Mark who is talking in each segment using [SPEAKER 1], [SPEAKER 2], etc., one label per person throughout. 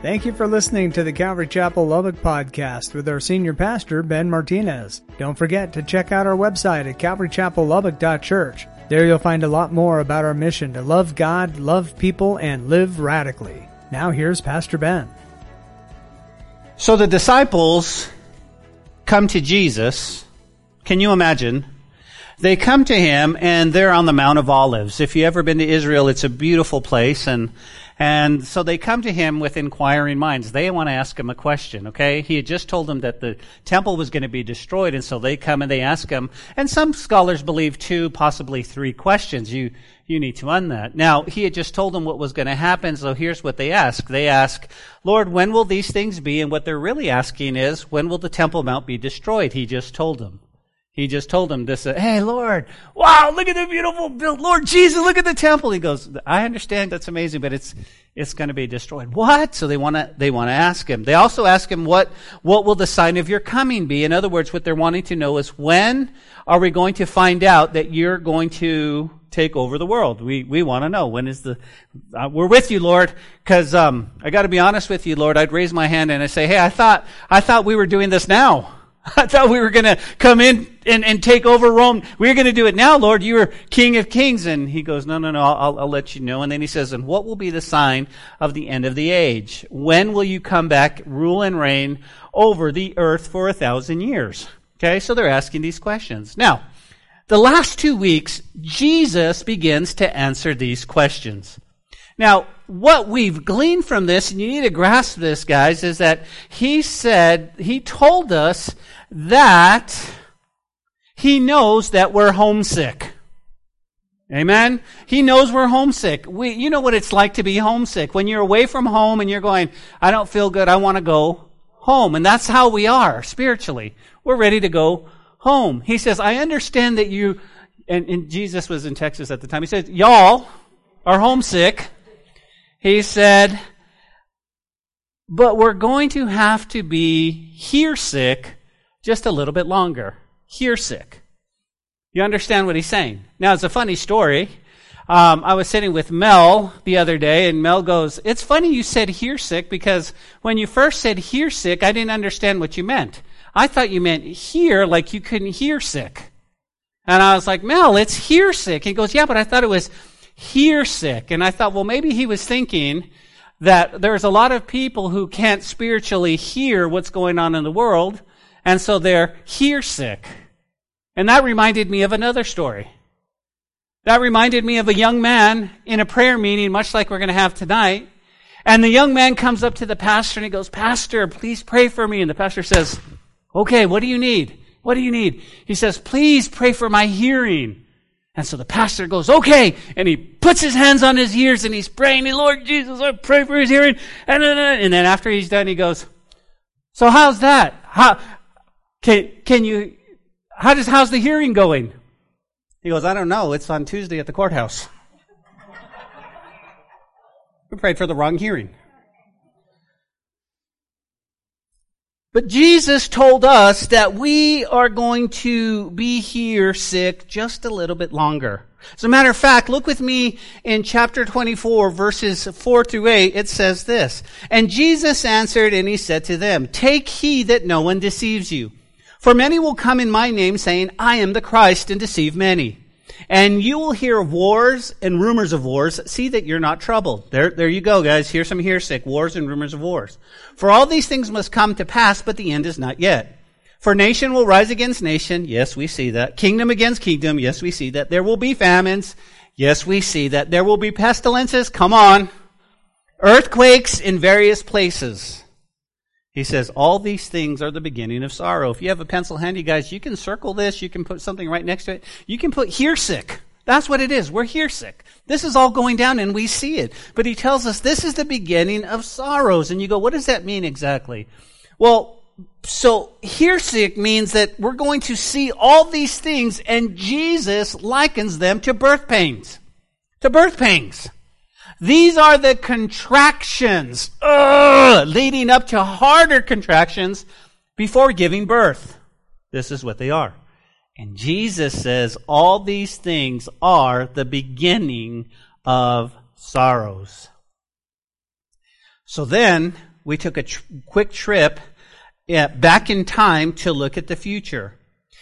[SPEAKER 1] Thank you for listening to the Calvary Chapel Lubbock podcast with our senior pastor, Ben Martinez. Don't forget to check out our website at calvarychapellubbock.church. There you'll find a lot more about our mission to love God, love people, and live radically. Now here's Pastor Ben.
[SPEAKER 2] So the disciples come to Jesus. Can you imagine? They come to him and they're on the Mount of Olives. If you've ever been to Israel, it's a beautiful place and and so they come to him with inquiring minds. They want to ask him a question, okay? He had just told them that the temple was going to be destroyed, and so they come and they ask him, and some scholars believe two, possibly three questions. You, you need to un that. Now, he had just told them what was going to happen, so here's what they ask. They ask, Lord, when will these things be? And what they're really asking is, when will the Temple Mount be destroyed? He just told them. He just told him this, uh, hey Lord, wow, look at the beautiful build. Lord Jesus, look at the temple. He goes, I understand that's amazing, but it's, it's going to be destroyed. What? So they want to, they want to ask him. They also ask him, what, what will the sign of your coming be? In other words, what they're wanting to know is when are we going to find out that you're going to take over the world? We, we want to know. When is the, uh, we're with you, Lord, cause, um, I gotta be honest with you, Lord. I'd raise my hand and I say, hey, I thought, I thought we were doing this now. I thought we were going to come in and, and take over Rome. We are going to do it now, Lord. You are King of Kings. And he goes, no, no, no, I'll, I'll let you know. And then he says, and what will be the sign of the end of the age? When will you come back, rule and reign over the earth for a thousand years? Okay, so they're asking these questions. Now, the last two weeks, Jesus begins to answer these questions. Now, what we've gleaned from this, and you need to grasp this, guys, is that he said, he told us that he knows that we're homesick. Amen? He knows we're homesick. We, you know what it's like to be homesick. When you're away from home and you're going, I don't feel good, I want to go home. And that's how we are spiritually. We're ready to go home. He says, I understand that you, and, and Jesus was in Texas at the time. He said, y'all are homesick. He said, but we're going to have to be here sick just a little bit longer. Here sick. You understand what he's saying? Now, it's a funny story. Um, I was sitting with Mel the other day, and Mel goes, It's funny you said here sick because when you first said here sick, I didn't understand what you meant. I thought you meant hear, like you couldn't hear sick. And I was like, Mel, it's here sick. He goes, Yeah, but I thought it was here sick. And I thought, well, maybe he was thinking that there's a lot of people who can't spiritually hear what's going on in the world, and so they're here sick. And that reminded me of another story. That reminded me of a young man in a prayer meeting, much like we're going to have tonight. And the young man comes up to the pastor and he goes, Pastor, please pray for me. And the pastor says, Okay, what do you need? What do you need? He says, Please pray for my hearing. And so the pastor goes, okay. And he puts his hands on his ears and he's praying, Lord Jesus, I pray for his hearing. And then, and then after he's done, he goes, so how's that? How, can, can you, how does, how's the hearing going? He goes, I don't know. It's on Tuesday at the courthouse. we prayed for the wrong hearing. But Jesus told us that we are going to be here sick just a little bit longer. As a matter of fact, look with me in chapter 24, verses 4 through 8. It says this, And Jesus answered and he said to them, Take heed that no one deceives you. For many will come in my name saying, I am the Christ and deceive many. And you will hear of wars and rumors of wars. See that you're not troubled. There, there you go, guys. Here's some hearsay. Wars and rumors of wars. For all these things must come to pass, but the end is not yet. For nation will rise against nation. Yes, we see that. Kingdom against kingdom. Yes, we see that. There will be famines. Yes, we see that. There will be pestilences. Come on. Earthquakes in various places. He says, all these things are the beginning of sorrow. If you have a pencil handy, guys, you can circle this. You can put something right next to it. You can put hearsick. That's what it is. We're hearsick. This is all going down and we see it. But he tells us this is the beginning of sorrows. And you go, what does that mean exactly? Well, so hearsick means that we're going to see all these things and Jesus likens them to birth pains. To birth pains. These are the contractions ugh, leading up to harder contractions before giving birth. This is what they are. And Jesus says all these things are the beginning of sorrows. So then we took a tr- quick trip back in time to look at the future.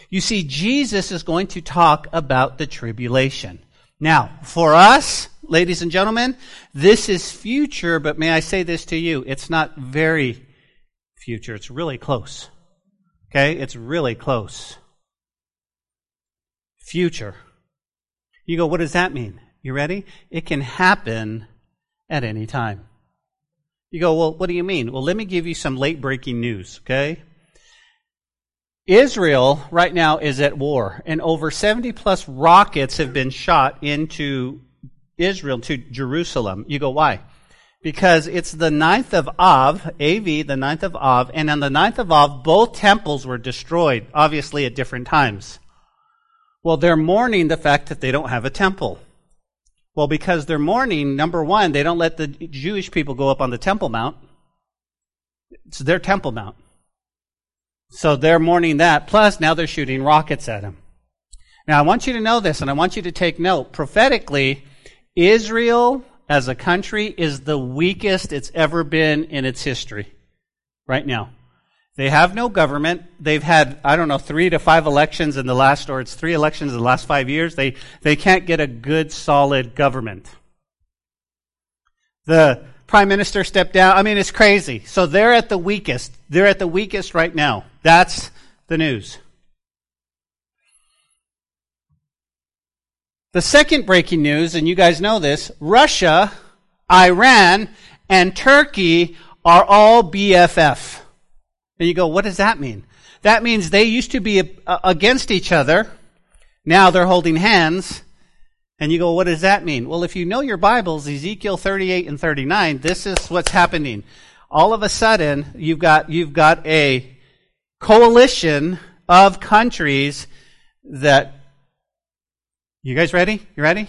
[SPEAKER 2] You see, Jesus is going to talk about the tribulation. Now, for us, ladies and gentlemen, this is future, but may I say this to you? It's not very future. It's really close. Okay? It's really close. Future. You go, what does that mean? You ready? It can happen at any time. You go, well, what do you mean? Well, let me give you some late breaking news, okay? Israel right now is at war, and over 70 plus rockets have been shot into Israel, to Jerusalem. You go, why? Because it's the ninth of Av, AV, the ninth of Av, and on the ninth of Av, both temples were destroyed, obviously at different times. Well, they're mourning the fact that they don't have a temple. Well, because they're mourning, number one, they don't let the Jewish people go up on the Temple Mount. It's their Temple Mount. So they're mourning that. Plus, now they're shooting rockets at him. Now, I want you to know this, and I want you to take note. Prophetically, Israel as a country is the weakest it's ever been in its history right now. They have no government. They've had, I don't know, three to five elections in the last, or it's three elections in the last five years. They, they can't get a good, solid government. The prime minister stepped down. I mean, it's crazy. So they're at the weakest. They're at the weakest right now. That's the news. The second breaking news, and you guys know this Russia, Iran, and Turkey are all BFF. And you go, what does that mean? That means they used to be against each other. Now they're holding hands. And you go, what does that mean? Well, if you know your Bibles, Ezekiel 38 and 39, this is what's happening. All of a sudden, you've got, you've got a coalition of countries that, you guys ready? You ready?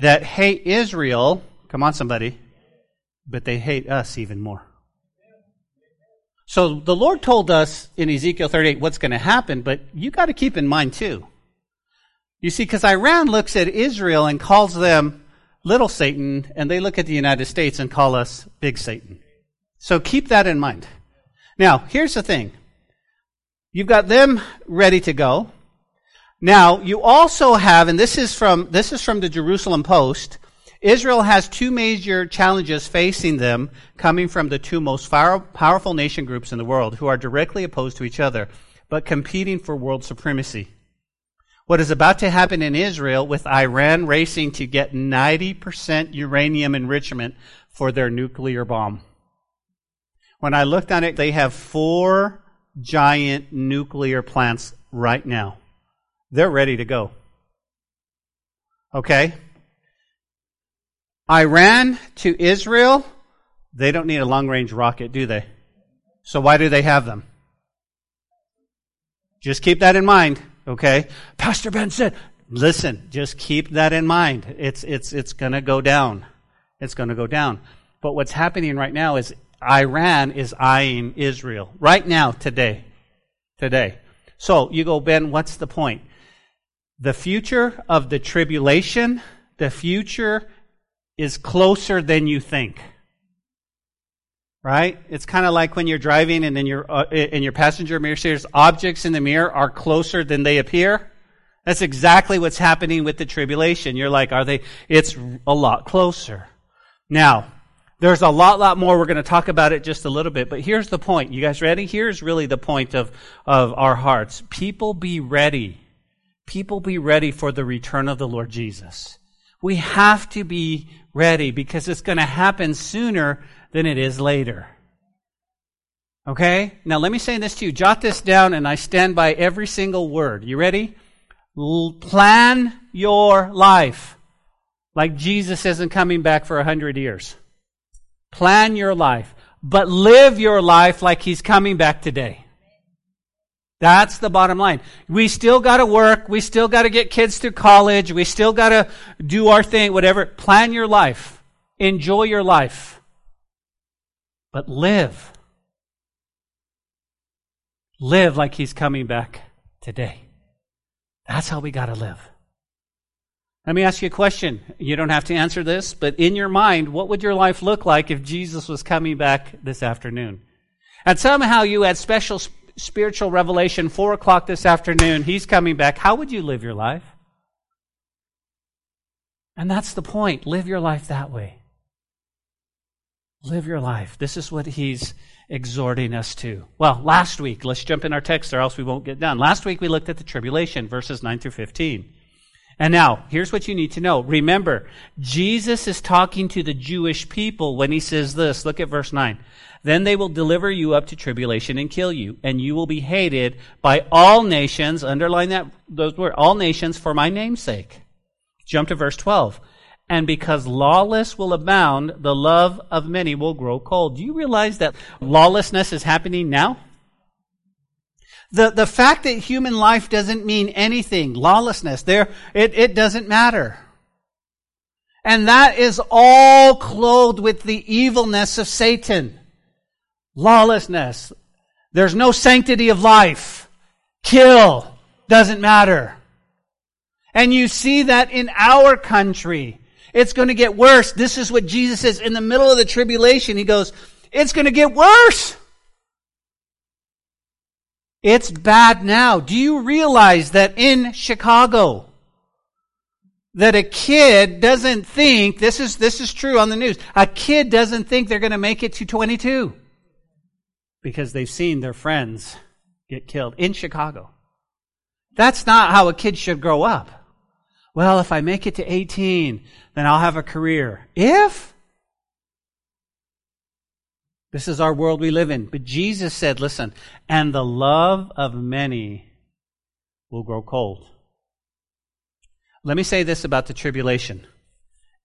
[SPEAKER 2] That hate Israel. Come on, somebody. But they hate us even more. So the Lord told us in Ezekiel 38 what's going to happen, but you got to keep in mind too. You see, because Iran looks at Israel and calls them little Satan, and they look at the United States and call us big Satan. So keep that in mind. Now, here's the thing. You've got them ready to go. Now, you also have, and this is from, this is from the Jerusalem Post, Israel has two major challenges facing them coming from the two most powerful nation groups in the world who are directly opposed to each other, but competing for world supremacy. What is about to happen in Israel with Iran racing to get 90% uranium enrichment for their nuclear bomb. When I looked on it, they have four giant nuclear plants right now. They're ready to go. Okay? Iran to Israel, they don't need a long range rocket, do they? So why do they have them? Just keep that in mind, okay? Pastor Ben said, listen, just keep that in mind. It's, it's, it's gonna go down. It's gonna go down. But what's happening right now is Iran is eyeing Israel. Right now, today. Today. So you go, Ben, what's the point? The future of the tribulation, the future is closer than you think. Right? It's kind of like when you're driving and in your uh, in your passenger mirror says objects in the mirror are closer than they appear. That's exactly what's happening with the tribulation. You're like, are they? It's a lot closer. Now, there's a lot, lot more. We're going to talk about it just a little bit, but here's the point. You guys ready? Here's really the point of, of our hearts. People be ready. People be ready for the return of the Lord Jesus. We have to be ready because it's going to happen sooner than it is later. Okay? Now let me say this to you. Jot this down and I stand by every single word. You ready? L- plan your life like Jesus isn't coming back for a hundred years. Plan your life, but live your life like he's coming back today. That's the bottom line. We still got to work. We still got to get kids through college. We still got to do our thing, whatever. Plan your life. Enjoy your life. But live. Live like he's coming back today. That's how we got to live. Let me ask you a question. You don't have to answer this, but in your mind, what would your life look like if Jesus was coming back this afternoon? And somehow you had special spiritual revelation, four o'clock this afternoon, he's coming back. How would you live your life? And that's the point. Live your life that way. Live your life. This is what he's exhorting us to. Well, last week, let's jump in our text or else we won't get done. Last week we looked at the tribulation, verses 9 through 15. And now, here's what you need to know. Remember, Jesus is talking to the Jewish people when he says this. Look at verse 9. Then they will deliver you up to tribulation and kill you, and you will be hated by all nations. Underline that, those words, all nations for my name's sake. Jump to verse 12. And because lawless will abound, the love of many will grow cold. Do you realize that lawlessness is happening now? The, the fact that human life doesn't mean anything, lawlessness, there, it, it doesn't matter. And that is all clothed with the evilness of Satan. Lawlessness. There's no sanctity of life. Kill. Doesn't matter. And you see that in our country. It's going to get worse. This is what Jesus says in the middle of the tribulation. He goes, it's going to get worse. It's bad now. Do you realize that in Chicago, that a kid doesn't think, this is, this is true on the news, a kid doesn't think they're going to make it to 22 because they've seen their friends get killed in Chicago. That's not how a kid should grow up. Well, if I make it to 18, then I'll have a career. If? This is our world we live in. But Jesus said, listen, and the love of many will grow cold. Let me say this about the tribulation.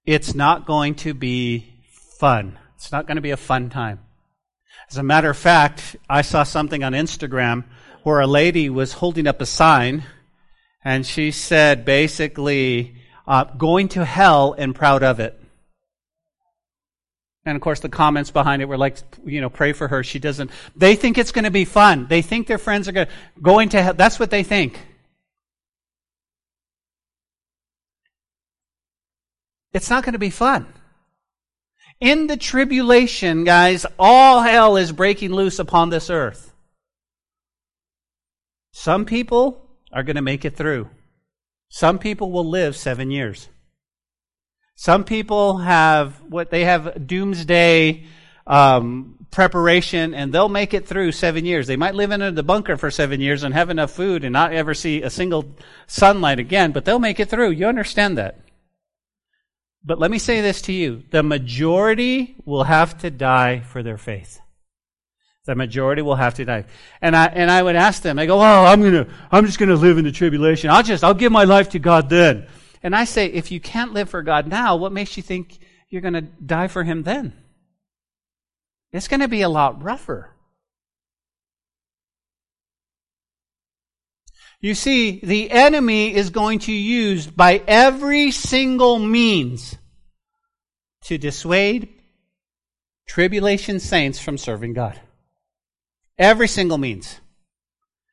[SPEAKER 2] It's not going to be fun. It's not going to be a fun time. As a matter of fact, I saw something on Instagram where a lady was holding up a sign and she said basically, uh, going to hell and proud of it. And of course, the comments behind it were like, you know, pray for her. She doesn't. They think it's going to be fun. They think their friends are going going to hell. That's what they think. It's not going to be fun. In the tribulation, guys, all hell is breaking loose upon this earth. Some people are going to make it through. Some people will live seven years. Some people have what they have doomsday um, preparation, and they'll make it through seven years. They might live in the bunker for seven years and have enough food and not ever see a single sunlight again, but they'll make it through. You understand that? But let me say this to you the majority will have to die for their faith. The majority will have to die. And I, and I would ask them, I go, oh, I'm gonna, I'm just gonna live in the tribulation. I'll just, I'll give my life to God then. And I say, if you can't live for God now, what makes you think you're gonna die for Him then? It's gonna be a lot rougher. You see, the enemy is going to use by every single means to dissuade tribulation saints from serving God. Every single means.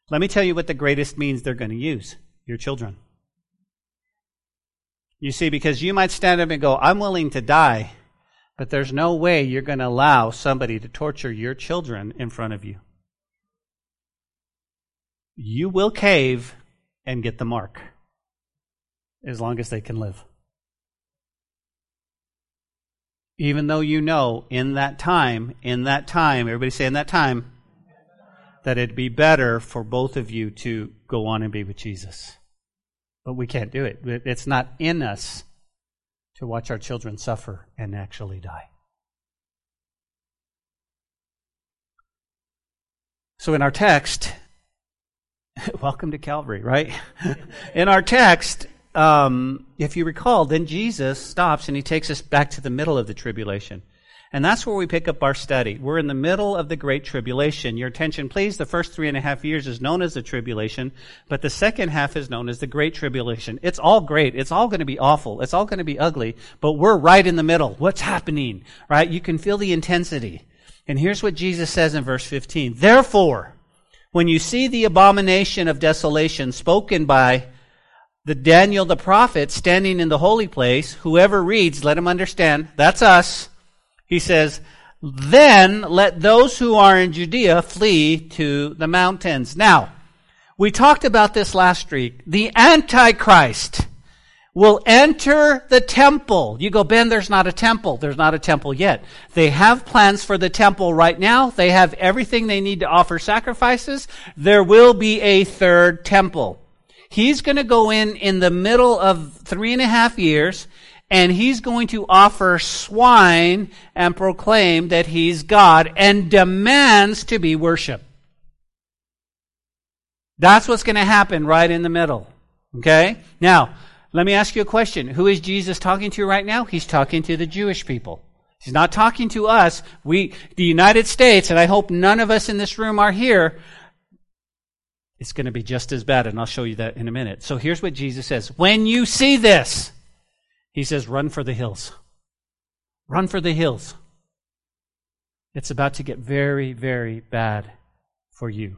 [SPEAKER 2] Let me tell you what the greatest means they're going to use your children. You see, because you might stand up and go, I'm willing to die, but there's no way you're going to allow somebody to torture your children in front of you. You will cave and get the mark as long as they can live. Even though you know in that time, in that time, everybody say in that time, that it'd be better for both of you to go on and be with Jesus. But we can't do it. It's not in us to watch our children suffer and actually die. So in our text, welcome to Calvary, right? in our text, um, if you recall, then Jesus stops and he takes us back to the middle of the tribulation. And that's where we pick up our study. We're in the middle of the Great Tribulation. Your attention, please. The first three and a half years is known as the Tribulation, but the second half is known as the Great Tribulation. It's all great. It's all going to be awful. It's all going to be ugly, but we're right in the middle. What's happening? Right? You can feel the intensity. And here's what Jesus says in verse 15. Therefore, when you see the abomination of desolation spoken by the Daniel the prophet standing in the holy place, whoever reads, let him understand, that's us. He says, then let those who are in Judea flee to the mountains. Now, we talked about this last week. The Antichrist will enter the temple. You go, Ben, there's not a temple. There's not a temple yet. They have plans for the temple right now. They have everything they need to offer sacrifices. There will be a third temple. He's going to go in in the middle of three and a half years and he's going to offer swine and proclaim that he's God and demands to be worshiped. That's what's going to happen right in the middle. Okay? Now, let me ask you a question. Who is Jesus talking to right now? He's talking to the Jewish people. He's not talking to us. We, the United States, and I hope none of us in this room are here, it's going to be just as bad, and I'll show you that in a minute. So here's what Jesus says. When you see this, he says, run for the hills. Run for the hills. It's about to get very, very bad for you.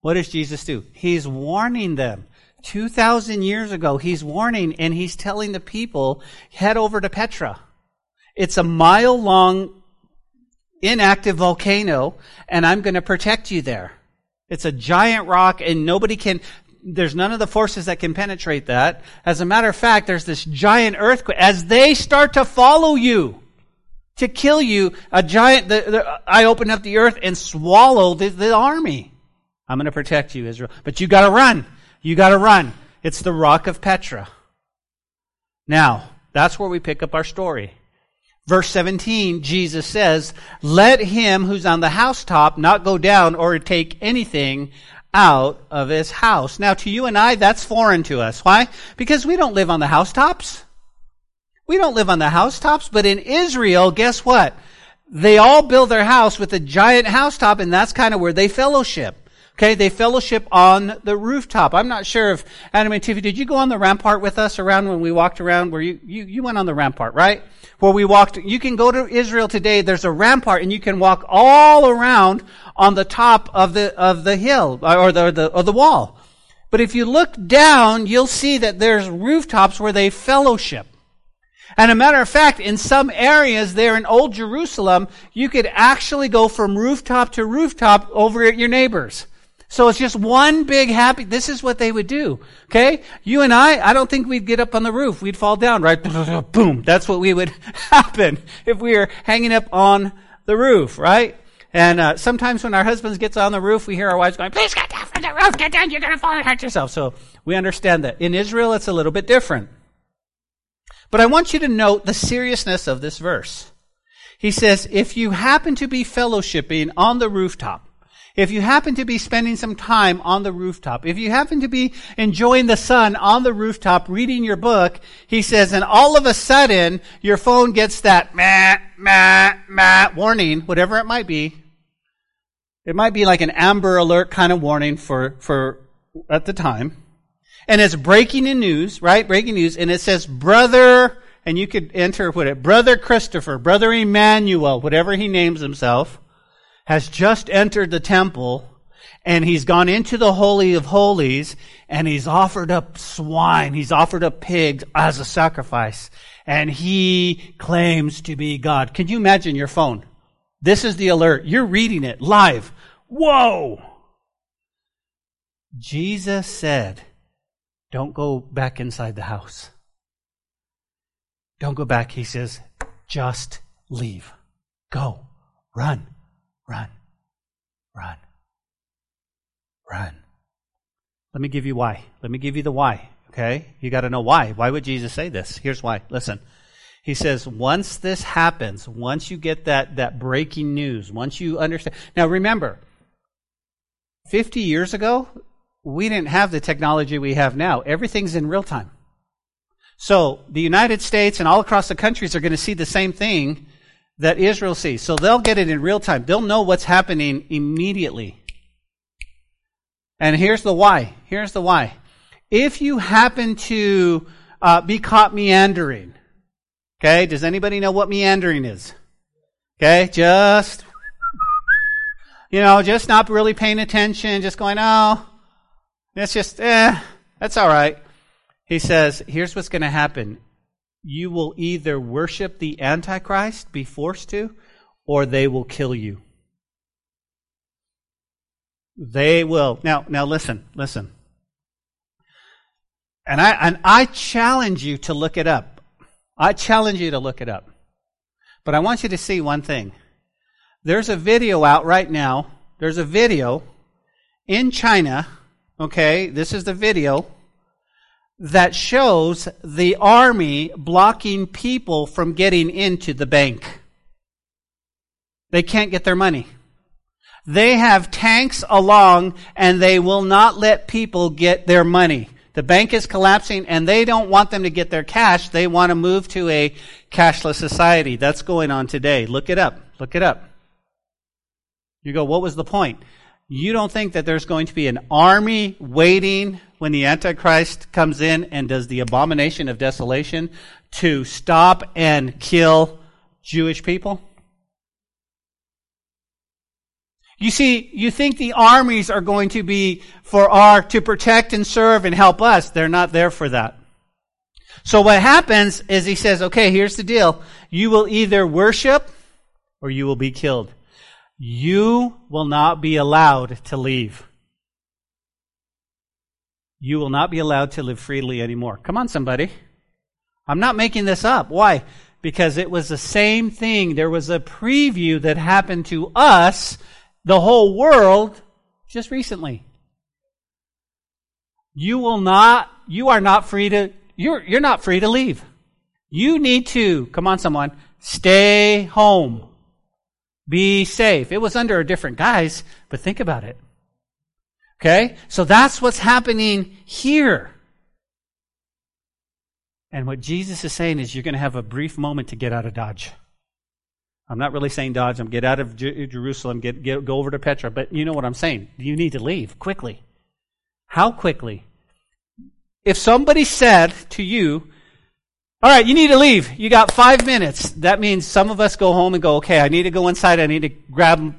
[SPEAKER 2] What does Jesus do? He's warning them. 2,000 years ago, he's warning and he's telling the people, head over to Petra. It's a mile long, inactive volcano, and I'm going to protect you there. It's a giant rock and nobody can, there's none of the forces that can penetrate that. As a matter of fact, there's this giant earthquake. As they start to follow you, to kill you, a giant, the, the, I open up the earth and swallow the, the army. I'm going to protect you, Israel. But you got to run. You got to run. It's the rock of Petra. Now, that's where we pick up our story. Verse 17, Jesus says, Let him who's on the housetop not go down or take anything out of his house. Now, to you and I, that's foreign to us. Why? Because we don't live on the housetops. We don't live on the housetops, but in Israel, guess what? They all build their house with a giant housetop, and that's kind of where they fellowship. Okay, they fellowship on the rooftop. I'm not sure if Adam and Tiffy, did you go on the rampart with us around when we walked around? Where you, you, you went on the rampart, right? Where we walked, you can go to Israel today, there's a rampart and you can walk all around on the top of the, of the hill, uh, or the, the, or the wall. But if you look down, you'll see that there's rooftops where they fellowship. And a matter of fact, in some areas there in Old Jerusalem, you could actually go from rooftop to rooftop over at your neighbors. So it's just one big happy, this is what they would do. Okay? You and I, I don't think we'd get up on the roof. We'd fall down, right? Boom. That's what we would happen if we were hanging up on the roof, right? And uh, sometimes when our husbands gets on the roof, we hear our wives going, please get down from the roof, get down, you're going to fall and hurt yourself. So we understand that. In Israel, it's a little bit different. But I want you to note the seriousness of this verse. He says, if you happen to be fellowshipping on the rooftop, if you happen to be spending some time on the rooftop, if you happen to be enjoying the sun on the rooftop reading your book, he says, and all of a sudden your phone gets that meh, meh, meh warning, whatever it might be. It might be like an amber alert kind of warning for, for, at the time. And it's breaking in news, right? Breaking news. And it says, brother, and you could enter it, brother Christopher, brother Emmanuel, whatever he names himself has just entered the temple and he's gone into the Holy of Holies and he's offered up swine. He's offered up pigs as a sacrifice. And he claims to be God. Can you imagine your phone? This is the alert. You're reading it live. Whoa! Jesus said, don't go back inside the house. Don't go back. He says, just leave. Go. Run. Run. Run. Run. Let me give you why. Let me give you the why. Okay? You got to know why. Why would Jesus say this? Here's why. Listen. He says, once this happens, once you get that, that breaking news, once you understand. Now remember, 50 years ago, we didn't have the technology we have now. Everything's in real time. So the United States and all across the countries are going to see the same thing that Israel sees. So they'll get it in real time. They'll know what's happening immediately. And here's the why. Here's the why. If you happen to uh, be caught meandering, okay, does anybody know what meandering is? Okay, just, you know, just not really paying attention, just going, oh, it's just, eh, That's all right. He says, here's what's going to happen. You will either worship the Antichrist, be forced to, or they will kill you. They will. Now, now listen, listen. And I, and I challenge you to look it up. I challenge you to look it up. But I want you to see one thing. There's a video out right now. There's a video in China. Okay, this is the video that shows the army blocking people from getting into the bank. They can't get their money. They have tanks along and they will not let people get their money. The bank is collapsing and they don't want them to get their cash. They want to move to a cashless society. That's going on today. Look it up. Look it up. You go, what was the point? You don't think that there's going to be an army waiting when the Antichrist comes in and does the abomination of desolation to stop and kill Jewish people? You see, you think the armies are going to be for our, to protect and serve and help us. They're not there for that. So what happens is he says, okay, here's the deal. You will either worship or you will be killed. You will not be allowed to leave. You will not be allowed to live freely anymore. Come on, somebody. I'm not making this up. Why? Because it was the same thing. There was a preview that happened to us the whole world just recently. You will not, you are not free to, you're, you're not free to leave. You need to, come on someone, stay home. Be safe. It was under a different guise, but think about it. Okay? So that's what's happening here. And what Jesus is saying is you're going to have a brief moment to get out of Dodge. I'm not really saying Dodge. I'm get out of Jerusalem, get, get, go over to Petra. But you know what I'm saying. You need to leave quickly. How quickly? If somebody said to you, all right, you need to leave. You got five minutes. That means some of us go home and go, okay, I need to go inside. I need to grab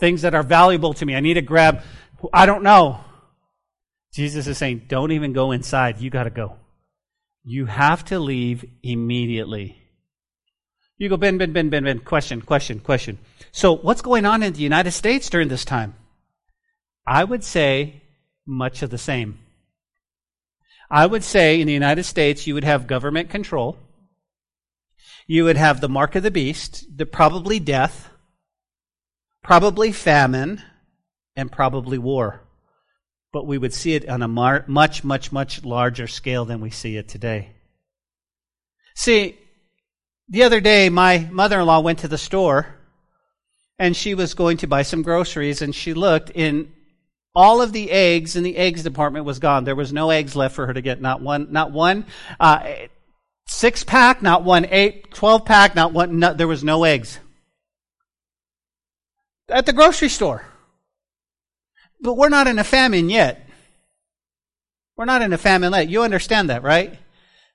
[SPEAKER 2] things that are valuable to me. I need to grab, I don't know. Jesus is saying, don't even go inside. You got to go. You have to leave immediately. You go, Ben, Ben, Ben, Ben, Ben. Question, question, question. So, what's going on in the United States during this time? I would say much of the same. I would say in the United States, you would have government control. You would have the mark of the beast, the probably death, probably famine, and probably war. But we would see it on a mar- much, much, much larger scale than we see it today. See, the other day, my mother in law went to the store and she was going to buy some groceries and she looked in all of the eggs in the eggs department was gone. There was no eggs left for her to get. Not one, not one uh, six pack, not one eight, 12 pack, not one, no, there was no eggs. At the grocery store. But we're not in a famine yet. We're not in a famine yet. You understand that, right?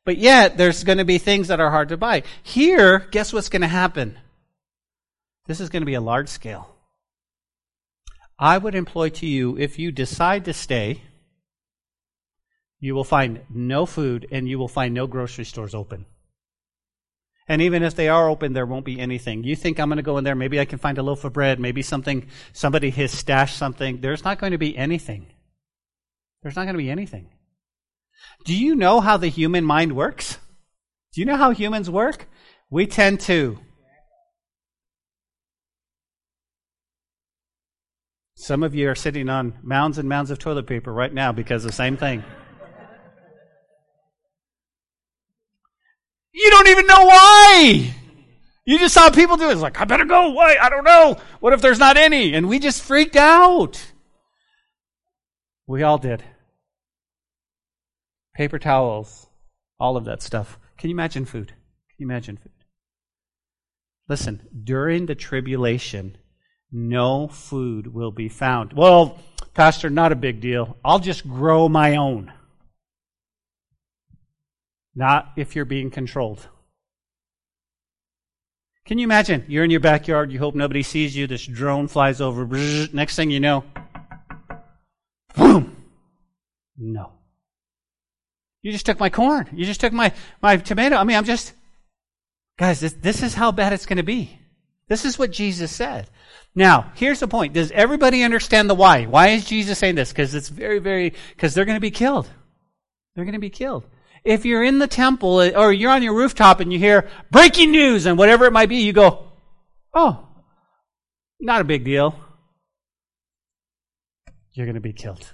[SPEAKER 2] But yet, there's going to be things that are hard to buy. Here, guess what's going to happen? This is going to be a large scale. I would employ to you, if you decide to stay, you will find no food and you will find no grocery stores open. And even if they are open, there won't be anything. You think I'm going to go in there, maybe I can find a loaf of bread, maybe something, somebody has stashed something. There's not going to be anything. There's not going to be anything. Do you know how the human mind works? Do you know how humans work? We tend to. Some of you are sitting on mounds and mounds of toilet paper right now because of the same thing. You don't even know why. You just saw people do it. It's like, I better go. Why? I don't know. What if there's not any? And we just freaked out. We all did paper towels, all of that stuff. Can you imagine food? Can you imagine food? Listen, during the tribulation, no food will be found. Well, Pastor, not a big deal. I'll just grow my own. Not if you're being controlled. Can you imagine? You're in your backyard, you hope nobody sees you, this drone flies over, next thing you know, boom, No. You just took my corn. You just took my, my tomato. I mean, I'm just, guys, this, this is how bad it's going to be. This is what Jesus said. Now, here's the point. Does everybody understand the why? Why is Jesus saying this? Because it's very, very, because they're going to be killed. They're going to be killed. If you're in the temple uh, or you're on your rooftop and you hear breaking news and whatever it might be, you go, oh, not a big deal. You're going to be killed.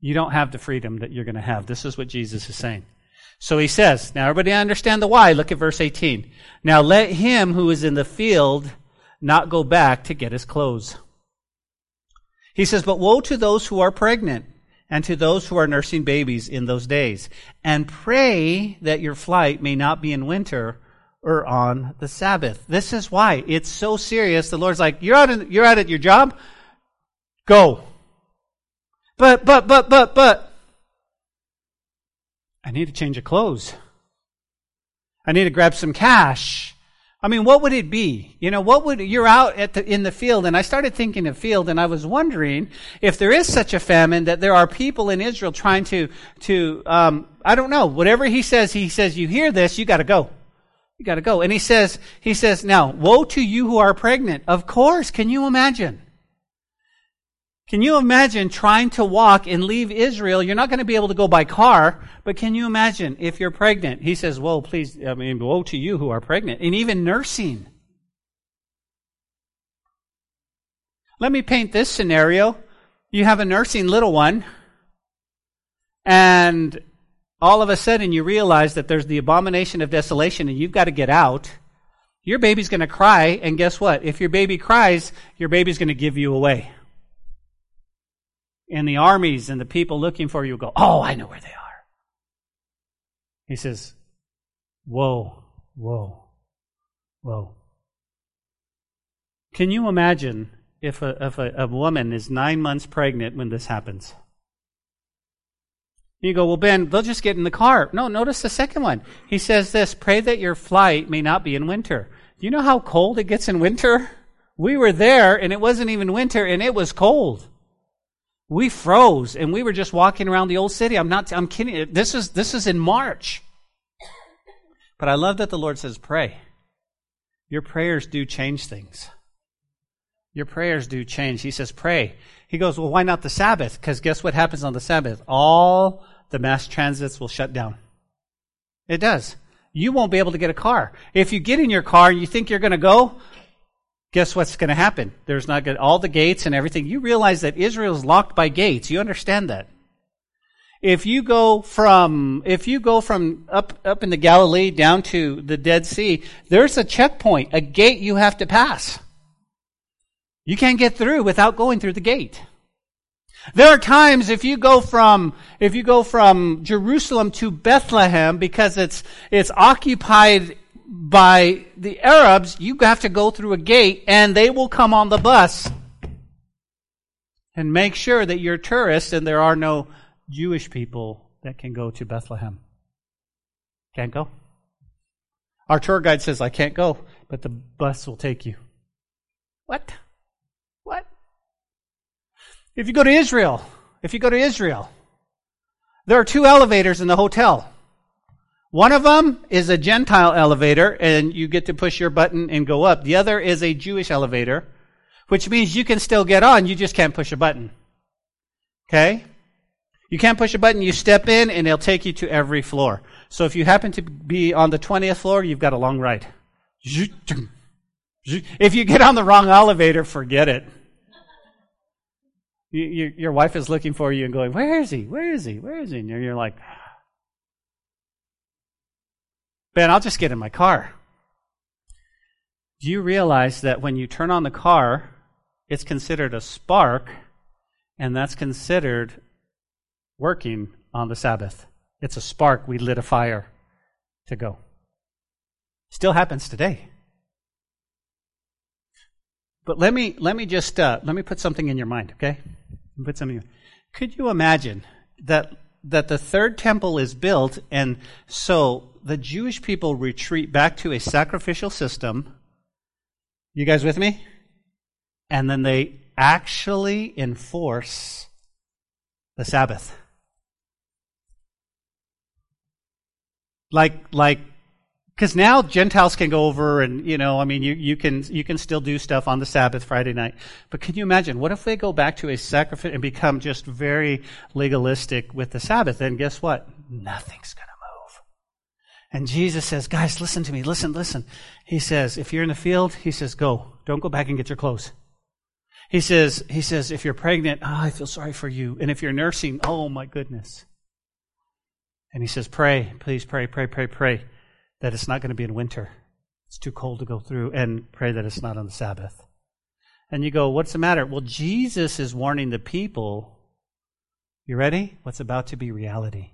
[SPEAKER 2] You don't have the freedom that you're going to have. This is what Jesus is saying. So he says, now everybody understand the why. Look at verse 18. Now let him who is in the field not go back to get his clothes. He says, but woe to those who are pregnant and to those who are nursing babies in those days. And pray that your flight may not be in winter or on the Sabbath. This is why it's so serious. The Lord's like, you're out, in, you're out at your job. Go. But, but, but, but, but. I need to change of clothes. I need to grab some cash. I mean, what would it be? You know, what would, you're out at the, in the field, and I started thinking of field, and I was wondering if there is such a famine that there are people in Israel trying to, to, um, I don't know, whatever he says, he says, you hear this, you gotta go. You gotta go. And he says, he says, now, woe to you who are pregnant. Of course, can you imagine? Can you imagine trying to walk and leave Israel? You're not going to be able to go by car, but can you imagine if you're pregnant? He says, Woe, please, I mean, woe to you who are pregnant, and even nursing. Let me paint this scenario. You have a nursing little one, and all of a sudden you realize that there's the abomination of desolation and you've got to get out. Your baby's going to cry, and guess what? If your baby cries, your baby's going to give you away and the armies and the people looking for you go, Oh, I know where they are. He says, Whoa, whoa, whoa. Can you imagine if a, if a, a woman is nine months pregnant when this happens? You go, well, Ben, they'll just get in the car. No, notice the second one. He says this pray that your flight may not be in winter. Do you know how cold it gets in winter? We were there and it wasn't even winter and it was cold. We froze and we were just walking around the old city. I'm not, I'm kidding. This is, this is in March. But I love that the Lord says, pray. Your prayers do change things. Your prayers do change. He says, pray. He goes, well, why not the Sabbath? Because guess what happens on the Sabbath? All the mass transits will shut down. It does. You won't be able to get a car. If you get in your car and you think you're going to go, guess what's going to happen? There's not good, all the gates and everything. You realize that Israel is locked by gates. You understand that. If you go from, if you go from up, up in the Galilee down to the Dead Sea, there's a checkpoint, a gate you have to pass. You can't get through without going through the gate. There are times if you go from, if you go from Jerusalem to Bethlehem because it's, it's occupied by the Arabs, you have to go through a gate and they will come on the bus and make sure that you're tourists and there are no Jewish people that can go to Bethlehem. Can't go? Our tour guide says, I can't go, but the bus will take you. What? What? If you go to Israel, if you go to Israel, there are two elevators in the hotel. One of them is a Gentile elevator, and you get to push your button and go up. The other is a Jewish elevator, which means you can still get on, you just can't push a button. Okay? You can't push a button, you step in, and it'll take you to every floor. So if you happen to be on the 20th floor, you've got a long ride. If you get on the wrong elevator, forget it. You, you, your wife is looking for you and going, Where is he? Where is he? Where is he? And you're like, Ben, I'll just get in my car. Do you realize that when you turn on the car, it's considered a spark, and that's considered working on the Sabbath? It's a spark. We lit a fire to go. Still happens today. But let me let me just uh, let me put something in your mind, okay? Put something. Could you imagine that that the third temple is built, and so the Jewish people retreat back to a sacrificial system. You guys with me? And then they actually enforce The Sabbath. Like, like, because now Gentiles can go over and, you know, I mean, you, you can, you can still do stuff on the Sabbath Friday night. But can you imagine, what if they go back to a sacrifice and become just very legalistic with the Sabbath? Then guess what? Nothing's going to. And Jesus says, guys, listen to me, listen, listen. He says, if you're in the field, he says, go. Don't go back and get your clothes. He says, he says, if you're pregnant, oh, I feel sorry for you. And if you're nursing, oh my goodness. And he says, Pray, please pray, pray, pray, pray that it's not going to be in winter. It's too cold to go through, and pray that it's not on the Sabbath. And you go, What's the matter? Well, Jesus is warning the people. You ready? What's about to be reality.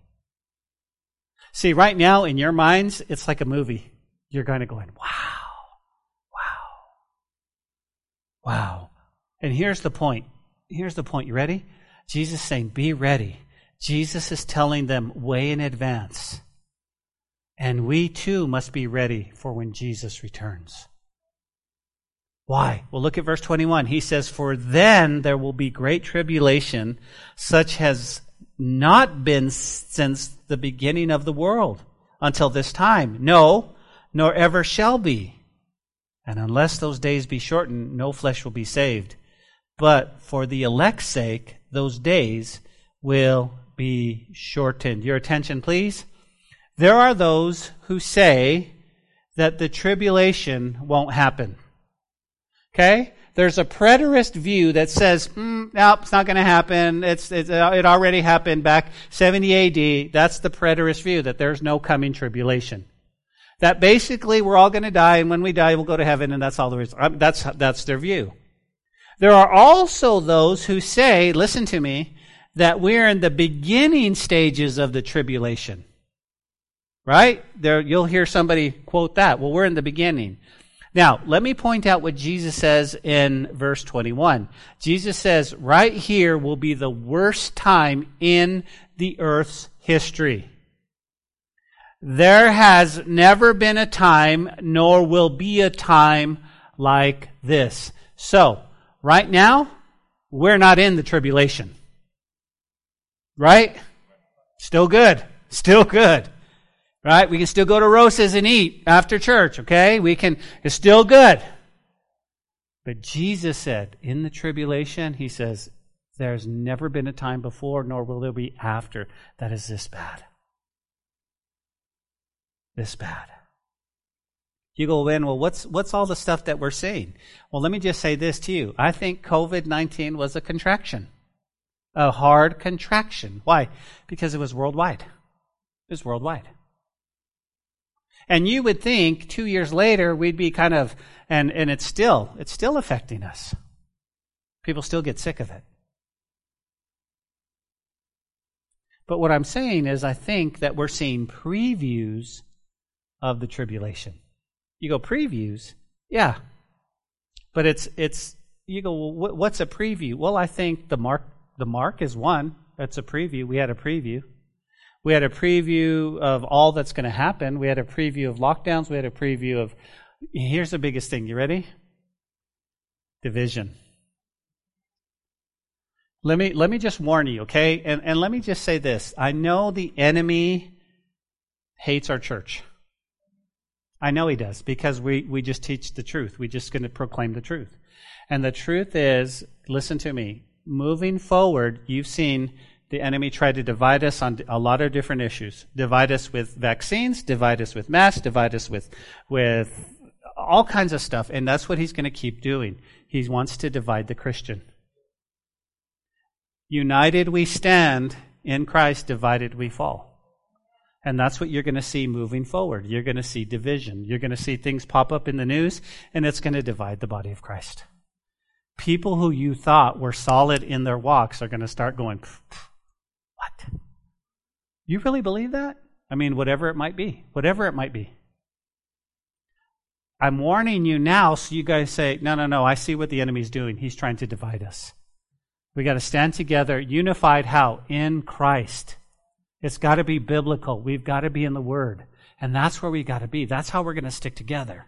[SPEAKER 2] See, right now in your minds, it's like a movie. You're kind of going, Wow, wow, wow. And here's the point. Here's the point. You ready? Jesus is saying, Be ready Jesus is telling them way in advance. And we too must be ready for when Jesus returns. Why? Well, look at verse 21. He says, For then there will be great tribulation, such has not been since the beginning of the world until this time. No, nor ever shall be. And unless those days be shortened, no flesh will be saved. But for the elect's sake, those days will be shortened. Your attention, please. There are those who say that the tribulation won't happen. Okay? There's a preterist view that says, mm, nope, it's not going to happen. It's, it's, uh, it already happened back 70 AD. That's the preterist view, that there's no coming tribulation. That basically we're all going to die, and when we die, we'll go to heaven, and that's all there is. That's, that's their view. There are also those who say, listen to me, that we're in the beginning stages of the tribulation. Right? There, you'll hear somebody quote that. Well, we're in the beginning. Now, let me point out what Jesus says in verse 21. Jesus says, right here will be the worst time in the earth's history. There has never been a time, nor will be a time like this. So, right now, we're not in the tribulation. Right? Still good. Still good. Right? We can still go to Rosa's and eat after church, okay? We can, it's still good. But Jesus said, in the tribulation, he says, there's never been a time before, nor will there be after that is this bad. This bad. You go, in, well, what's, what's all the stuff that we're seeing? Well, let me just say this to you. I think COVID 19 was a contraction a hard contraction. Why? Because it was worldwide. It was worldwide. And you would think two years later we'd be kind of, and, and it's still, it's still affecting us. People still get sick of it. But what I'm saying is, I think that we're seeing previews of the tribulation. You go, previews? Yeah. But it's, it's, you go, well, what's a preview? Well, I think the mark the mark is one. That's a preview. We had a preview. We had a preview of all that's going to happen. We had a preview of lockdowns. We had a preview of. Here's the biggest thing. You ready? Division. Let me let me just warn you, okay? And and let me just say this. I know the enemy hates our church. I know he does because we, we just teach the truth. We're just going to proclaim the truth. And the truth is, listen to me, moving forward, you've seen the enemy tried to divide us on a lot of different issues. Divide us with vaccines, divide us with masks, divide us with, with all kinds of stuff. And that's what he's going to keep doing. He wants to divide the Christian. United we stand, in Christ, divided we fall. And that's what you're going to see moving forward. You're going to see division. You're going to see things pop up in the news, and it's going to divide the body of Christ people who you thought were solid in their walks are going to start going, You really believe that? I mean, whatever it might be, whatever it might be. I'm warning you now so you guys say, no, no, no, I see what the enemy's doing. He's trying to divide us. We got to stand together, unified how? In Christ. It's got to be biblical. We've got to be in the Word. And that's where we got to be. That's how we're going to stick together.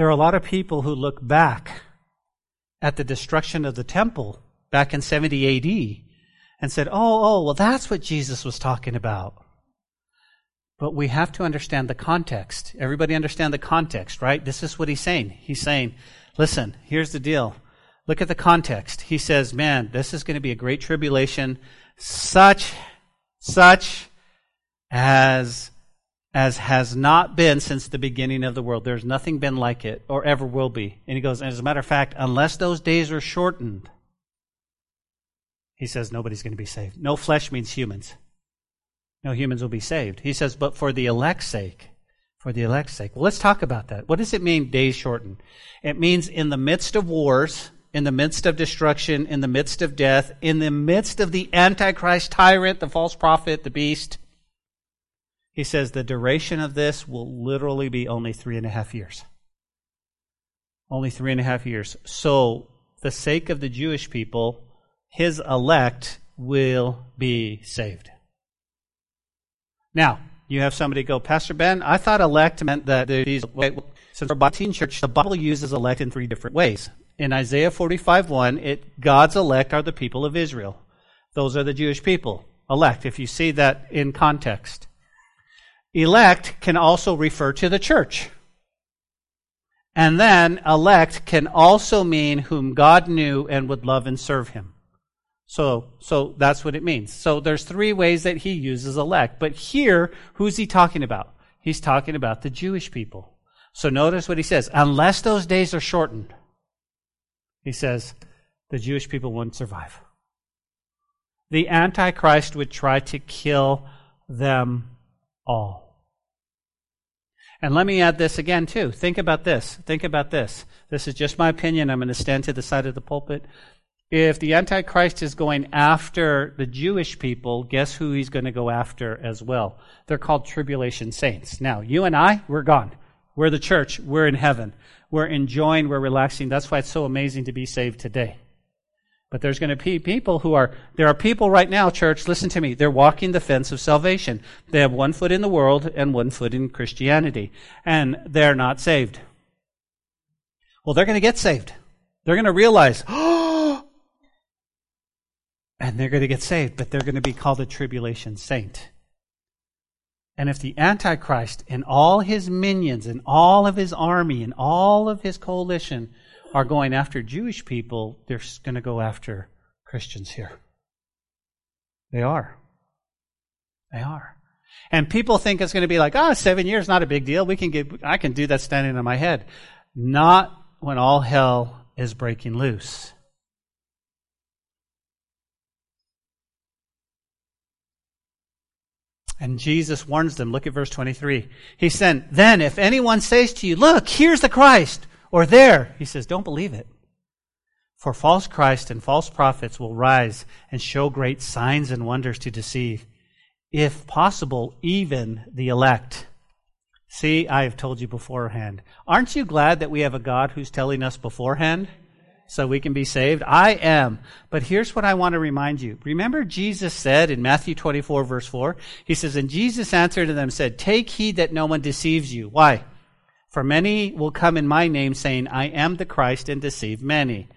[SPEAKER 2] There are a lot of people who look back at the destruction of the temple back in 70 AD and said, oh, oh, well, that's what Jesus was talking about. But we have to understand the context. Everybody understand the context, right? This is what he's saying. He's saying, listen, here's the deal. Look at the context. He says, man, this is going to be a great tribulation, such, such as, as has not been since the beginning of the world. There's nothing been like it or ever will be. And he goes, and as a matter of fact, unless those days are shortened, he says nobody's going to be saved. No flesh means humans. No humans will be saved. He says, but for the elect's sake, for the elect's sake. Well, let's talk about that. What does it mean, days shortened? It means in the midst of wars, in the midst of destruction, in the midst of death, in the midst of the Antichrist tyrant, the false prophet, the beast. He says the duration of this will literally be only three and a half years. Only three and a half years. So, the sake of the Jewish people, his elect will be saved. Now, you have somebody go, Pastor Ben, I thought elect meant that these, since we're teen church, the Bible uses elect in three different ways. In Isaiah 45 1, it, God's elect are the people of Israel. Those are the Jewish people. Elect, if you see that in context. Elect can also refer to the church. And then elect can also mean whom God knew and would love and serve him. So, so that's what it means. So there's three ways that he uses elect. But here, who's he talking about? He's talking about the Jewish people. So notice what he says. Unless those days are shortened, he says, the Jewish people wouldn't survive. The Antichrist would try to kill them all. And let me add this again, too. Think about this. Think about this. This is just my opinion. I'm going to stand to the side of the pulpit. If the Antichrist is going after the Jewish people, guess who he's going to go after as well? They're called tribulation saints. Now, you and I, we're gone. We're the church. We're in heaven. We're enjoying, we're relaxing. That's why it's so amazing to be saved today. But there's going to be people who are, there are people right now, church, listen to me, they're walking the fence of salvation. They have one foot in the world and one foot in Christianity. And they're not saved. Well, they're going to get saved. They're going to realize, and they're going to get saved, but they're going to be called a tribulation saint. And if the Antichrist and all his minions and all of his army and all of his coalition are going after Jewish people, they're going to go after Christians here. They are. They are. And people think it's going to be like, ah, oh, seven years, not a big deal. We can get, I can do that standing on my head. Not when all hell is breaking loose. And Jesus warns them. Look at verse 23. He said, Then if anyone says to you, Look, here's the Christ, or there, he says, Don't believe it. For false Christ and false prophets will rise and show great signs and wonders to deceive, if possible, even the elect. See, I have told you beforehand. Aren't you glad that we have a God who's telling us beforehand? so we can be saved? I am. But here's what I want to remind you. Remember Jesus said in Matthew 24 verse 4? He says, And Jesus answered to them said, Take heed that no one deceives you. Why? For many will come in my name saying, I am the Christ and deceive many.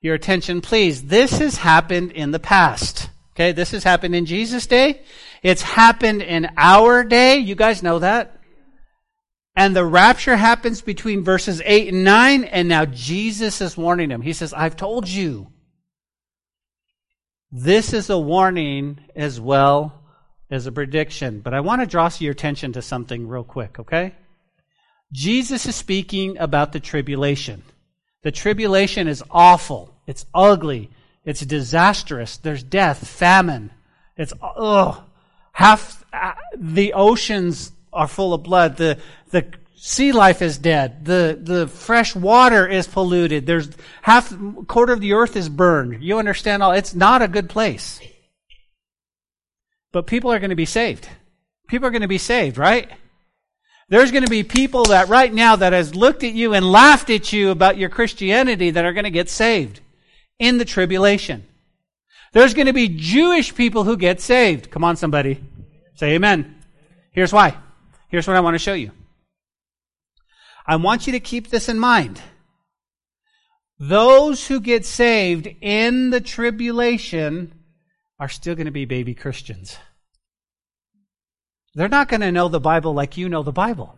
[SPEAKER 2] Your attention, please. This has happened in the past. Okay, this has happened in Jesus' day. It's happened in our day. You guys know that. And the rapture happens between verses 8 and 9, and now Jesus is warning him. He says, I've told you. This is a warning as well as a prediction. But I want to draw your attention to something real quick, okay? Jesus is speaking about the tribulation. The tribulation is awful. It's ugly. It's disastrous. There's death, famine. It's, ugh. Half uh, the oceans are full of blood. The, the sea life is dead. The, the fresh water is polluted. There's half, quarter of the earth is burned. You understand all, it's not a good place. But people are going to be saved. People are going to be saved, right? There's going to be people that right now that has looked at you and laughed at you about your Christianity that are going to get saved in the tribulation. There's going to be Jewish people who get saved. Come on, somebody. Say amen. Here's why. Here's what I want to show you. I want you to keep this in mind. Those who get saved in the tribulation are still going to be baby Christians. They're not going to know the Bible like you know the Bible.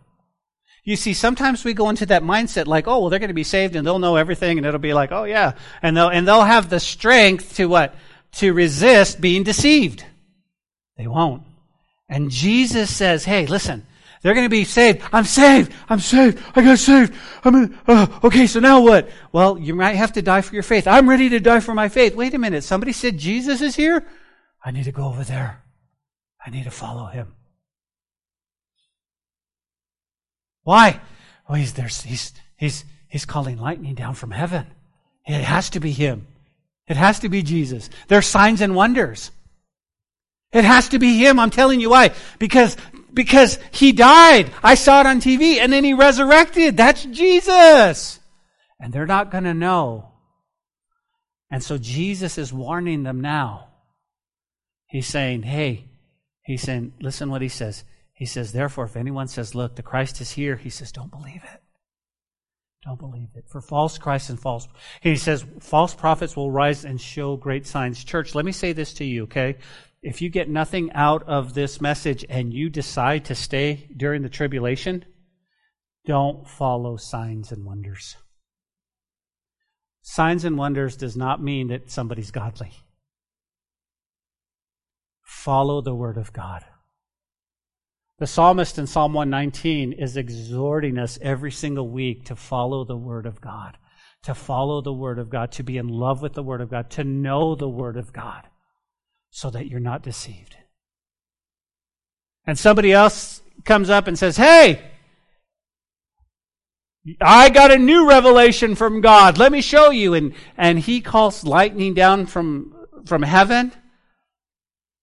[SPEAKER 2] You see, sometimes we go into that mindset like, oh, well, they're going to be saved and they'll know everything and it'll be like, oh yeah. And they'll, and they'll have the strength to what? To resist being deceived. They won't. And Jesus says, hey, listen, they're going to be saved. I'm saved. I'm saved. I got saved. I'm in, uh, okay, so now what? Well, you might have to die for your faith. I'm ready to die for my faith. Wait a minute. Somebody said Jesus is here? I need to go over there. I need to follow him. Why? Oh, he's there. He's, he's, he's calling lightning down from heaven. It has to be him. It has to be Jesus. There's signs and wonders. It has to be him. I'm telling you why. Because because he died. I saw it on TV and then he resurrected. That's Jesus. And they're not going to know. And so Jesus is warning them now. He's saying, hey, he's saying, listen what he says. He says, therefore, if anyone says, look, the Christ is here, he says, don't believe it. Don't believe it. For false Christ and false, he says, false prophets will rise and show great signs. Church, let me say this to you, okay? if you get nothing out of this message and you decide to stay during the tribulation, don't follow signs and wonders. Signs and wonders does not mean that somebody's godly. Follow the Word of God. The psalmist in Psalm 119 is exhorting us every single week to follow the Word of God, to follow the Word of God, to be in love with the Word of God, to know the Word of God so that you're not deceived. And somebody else comes up and says, Hey, I got a new revelation from God. Let me show you. And, and he calls lightning down from, from heaven.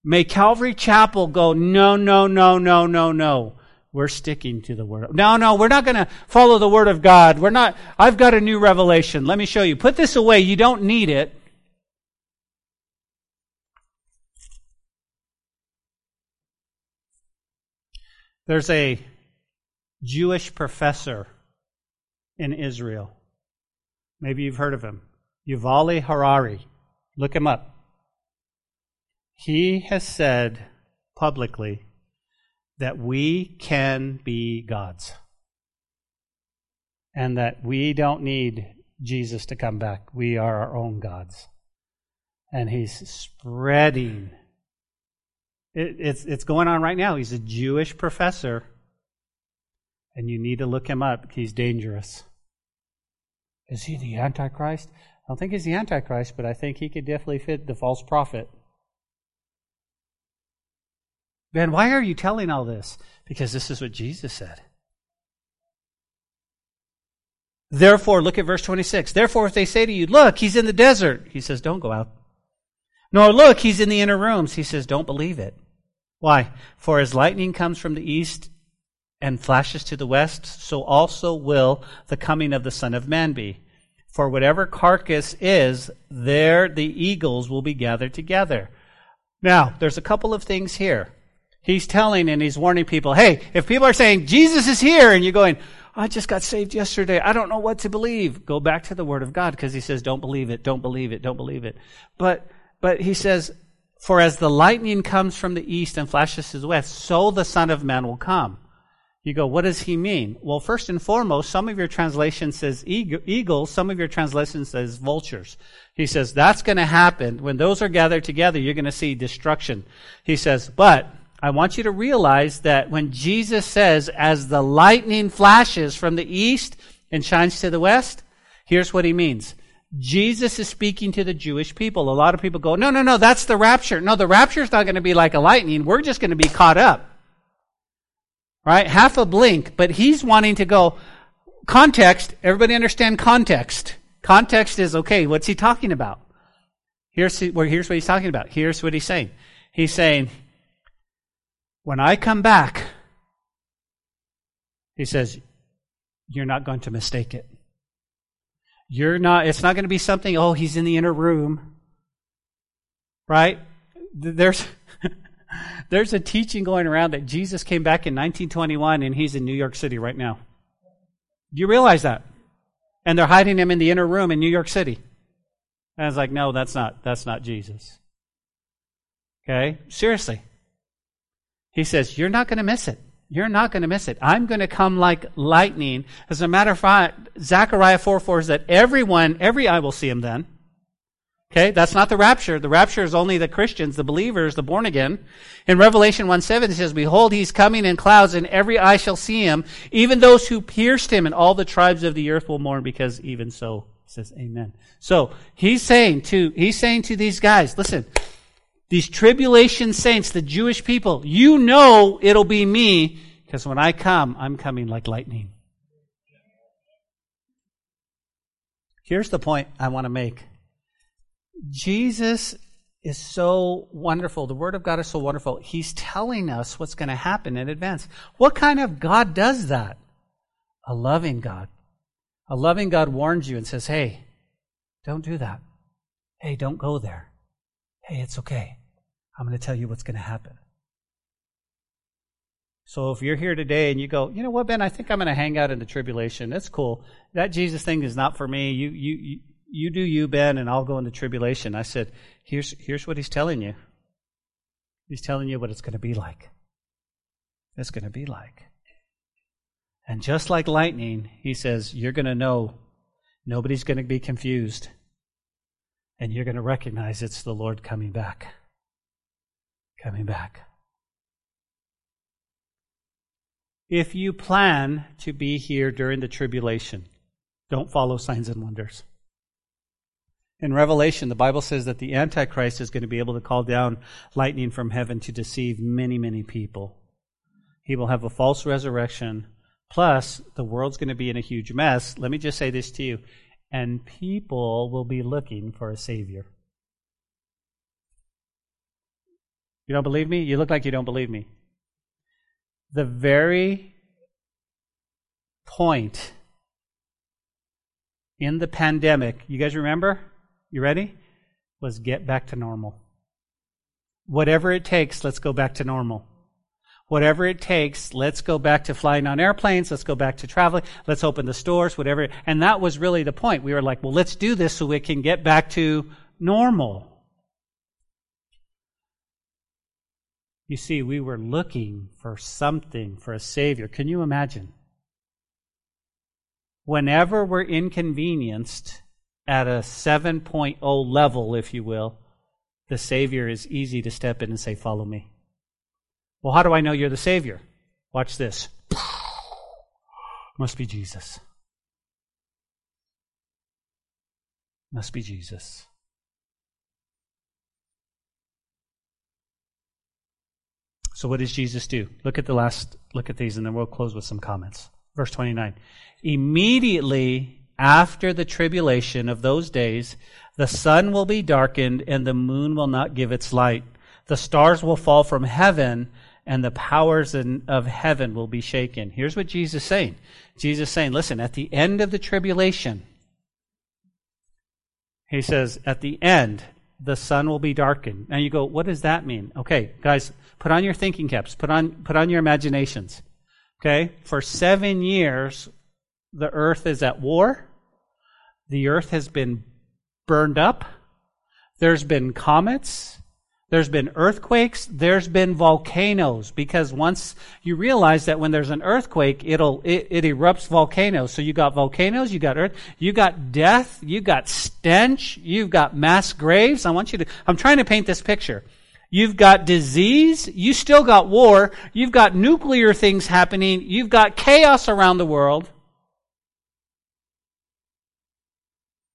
[SPEAKER 2] May Calvary Chapel go, no, no, no, no, no, no. We're sticking to the word. No, no, we're not going to follow the word of God. We're not, I've got a new revelation. Let me show you. Put this away. You don't need it. There's a Jewish professor in Israel. Maybe you've heard of him. Yuval Harari. Look him up. He has said publicly that we can be gods and that we don't need Jesus to come back. We are our own gods. And he's spreading it, it's, it's going on right now. He's a Jewish professor, and you need to look him up. He's dangerous. Is he the Antichrist? I don't think he's the Antichrist, but I think he could definitely fit the false prophet. Ben, why are you telling all this? Because this is what Jesus said. Therefore, look at verse 26. Therefore, if they say to you, Look, he's in the desert, he says, Don't go out. Nor look, he's in the inner rooms. He says, don't believe it. Why? For as lightning comes from the east and flashes to the west, so also will the coming of the Son of Man be. For whatever carcass is, there the eagles will be gathered together. Now, there's a couple of things here. He's telling and he's warning people, hey, if people are saying, Jesus is here, and you're going, I just got saved yesterday. I don't know what to believe. Go back to the Word of God because he says, don't believe it, don't believe it, don't believe it. But but he says, For as the lightning comes from the east and flashes to the west, so the Son of Man will come. You go, what does he mean? Well, first and foremost, some of your translation says eagles, some of your translation says vultures. He says that's going to happen. When those are gathered together, you're going to see destruction. He says, but I want you to realize that when Jesus says, as the lightning flashes from the east and shines to the west, here's what he means. Jesus is speaking to the Jewish people. A lot of people go, no, no, no, that's the rapture. No, the rapture is not going to be like a lightning. We're just going to be caught up. Right? Half a blink, but he's wanting to go, context, everybody understand context. Context is, okay, what's he talking about? Here's, well, here's what he's talking about. Here's what he's saying. He's saying, when I come back, he says, you're not going to mistake it. You're not, it's not going to be something, oh, he's in the inner room. Right? There's, there's a teaching going around that Jesus came back in 1921 and he's in New York City right now. Do you realize that? And they're hiding him in the inner room in New York City. And I was like, no, that's not, that's not Jesus. Okay? Seriously. He says, you're not going to miss it. You're not going to miss it. I'm going to come like lightning. As a matter of fact, Zechariah 4 4 is that everyone, every eye will see him then. Okay, that's not the rapture. The rapture is only the Christians, the believers, the born again. In Revelation 1 7, it says, Behold, he's coming in clouds, and every eye shall see him, even those who pierced him, and all the tribes of the earth will mourn, because even so, says Amen. So, he's saying to, he's saying to these guys, listen, these tribulation saints, the Jewish people, you know it'll be me because when I come, I'm coming like lightning. Here's the point I want to make Jesus is so wonderful. The Word of God is so wonderful. He's telling us what's going to happen in advance. What kind of God does that? A loving God. A loving God warns you and says, hey, don't do that. Hey, don't go there. Hey, it's okay. I'm going to tell you what's going to happen. So if you're here today and you go, you know what, Ben, I think I'm going to hang out in the tribulation. That's cool. That Jesus thing is not for me. You, you, you, you do you, Ben, and I'll go into tribulation. I said, here's, here's what he's telling you. He's telling you what it's going to be like. It's going to be like. And just like lightning, he says, you're going to know. Nobody's going to be confused. And you're going to recognize it's the Lord coming back coming back. If you plan to be here during the tribulation, don't follow signs and wonders. In Revelation, the Bible says that the Antichrist is going to be able to call down lightning from heaven to deceive many, many people. He will have a false resurrection. Plus, the world's going to be in a huge mess. Let me just say this to you. And people will be looking for a Savior. You don't believe me? You look like you don't believe me. The very point in the pandemic, you guys remember? You ready? Was get back to normal. Whatever it takes, let's go back to normal. Whatever it takes, let's go back to flying on airplanes, let's go back to traveling, let's open the stores, whatever. And that was really the point. We were like, well, let's do this so we can get back to normal. You see, we were looking for something, for a Savior. Can you imagine? Whenever we're inconvenienced at a 7.0 level, if you will, the Savior is easy to step in and say, Follow me. Well, how do I know you're the Savior? Watch this. Must be Jesus. Must be Jesus. So what does Jesus do? Look at the last, look at these and then we'll close with some comments. Verse 29. Immediately after the tribulation of those days, the sun will be darkened and the moon will not give its light. The stars will fall from heaven and the powers in, of heaven will be shaken. Here's what Jesus is saying. Jesus is saying, listen, at the end of the tribulation, he says, at the end, the sun will be darkened. Now you go, what does that mean? Okay, guys, put on your thinking caps, put on, put on your imaginations. Okay, for seven years, the earth is at war. The earth has been burned up. There's been comets. There's been earthquakes. There's been volcanoes because once you realize that when there's an earthquake, it'll, it, it erupts volcanoes. So you got volcanoes, you got earth, you got death, you got stench, you've got mass graves. I want you to, I'm trying to paint this picture. You've got disease. You still got war. You've got nuclear things happening. You've got chaos around the world.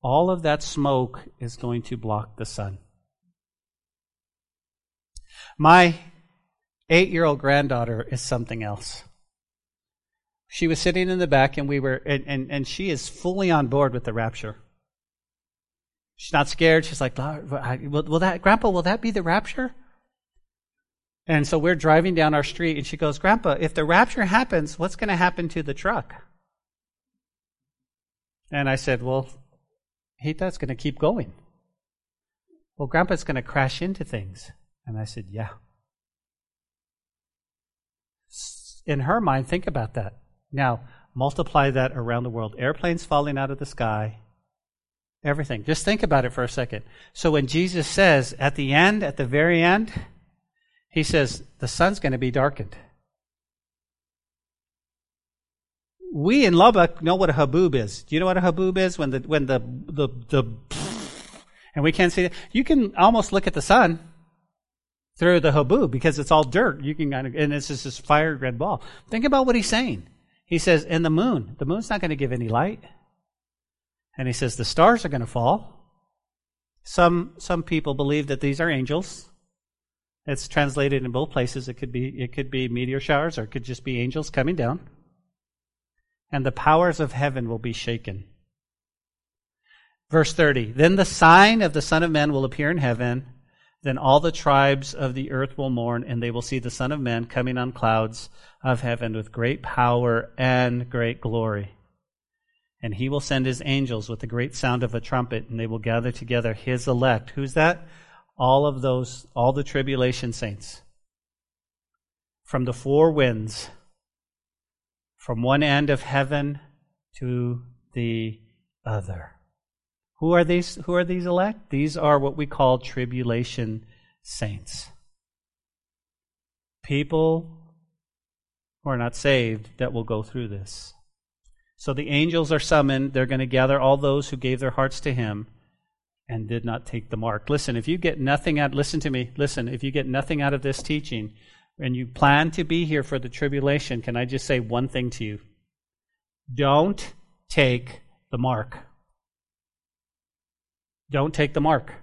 [SPEAKER 2] All of that smoke is going to block the sun. My eight year old granddaughter is something else. She was sitting in the back, and we were, and, and, and she is fully on board with the rapture. She's not scared. She's like, will, will that, Grandpa, will that be the rapture? And so we're driving down our street, and she goes, Grandpa, if the rapture happens, what's going to happen to the truck? And I said, Well, it's going to keep going. Well, Grandpa's going to crash into things. And I said, Yeah. In her mind, think about that. Now, multiply that around the world. Airplanes falling out of the sky, everything. Just think about it for a second. So when Jesus says at the end, at the very end, he says the sun's going to be darkened. We in Lubbock know what a haboob is. Do you know what a haboob is? When the when the the the and we can't see it. You can almost look at the sun through the haboob because it's all dirt. You can kind of, and it's just this fire red ball. Think about what he's saying. He says, and the moon. The moon's not going to give any light. And he says the stars are going to fall. Some some people believe that these are angels. It's translated in both places. It could be it could be meteor showers or it could just be angels coming down. And the powers of heaven will be shaken. Verse 30. Then the sign of the Son of Man will appear in heaven then all the tribes of the earth will mourn, and they will see the Son of Man coming on clouds of heaven with great power and great glory. And he will send his angels with the great sound of a trumpet, and they will gather together his elect. Who's that? All of those, all the tribulation saints. From the four winds, from one end of heaven to the other. Who are these who are these elect? These are what we call tribulation saints. People who are not saved that will go through this. So the angels are summoned, they're going to gather all those who gave their hearts to him and did not take the mark. Listen, if you get nothing out listen to me, listen, if you get nothing out of this teaching and you plan to be here for the tribulation, can I just say one thing to you? Don't take the mark. Don't take the mark.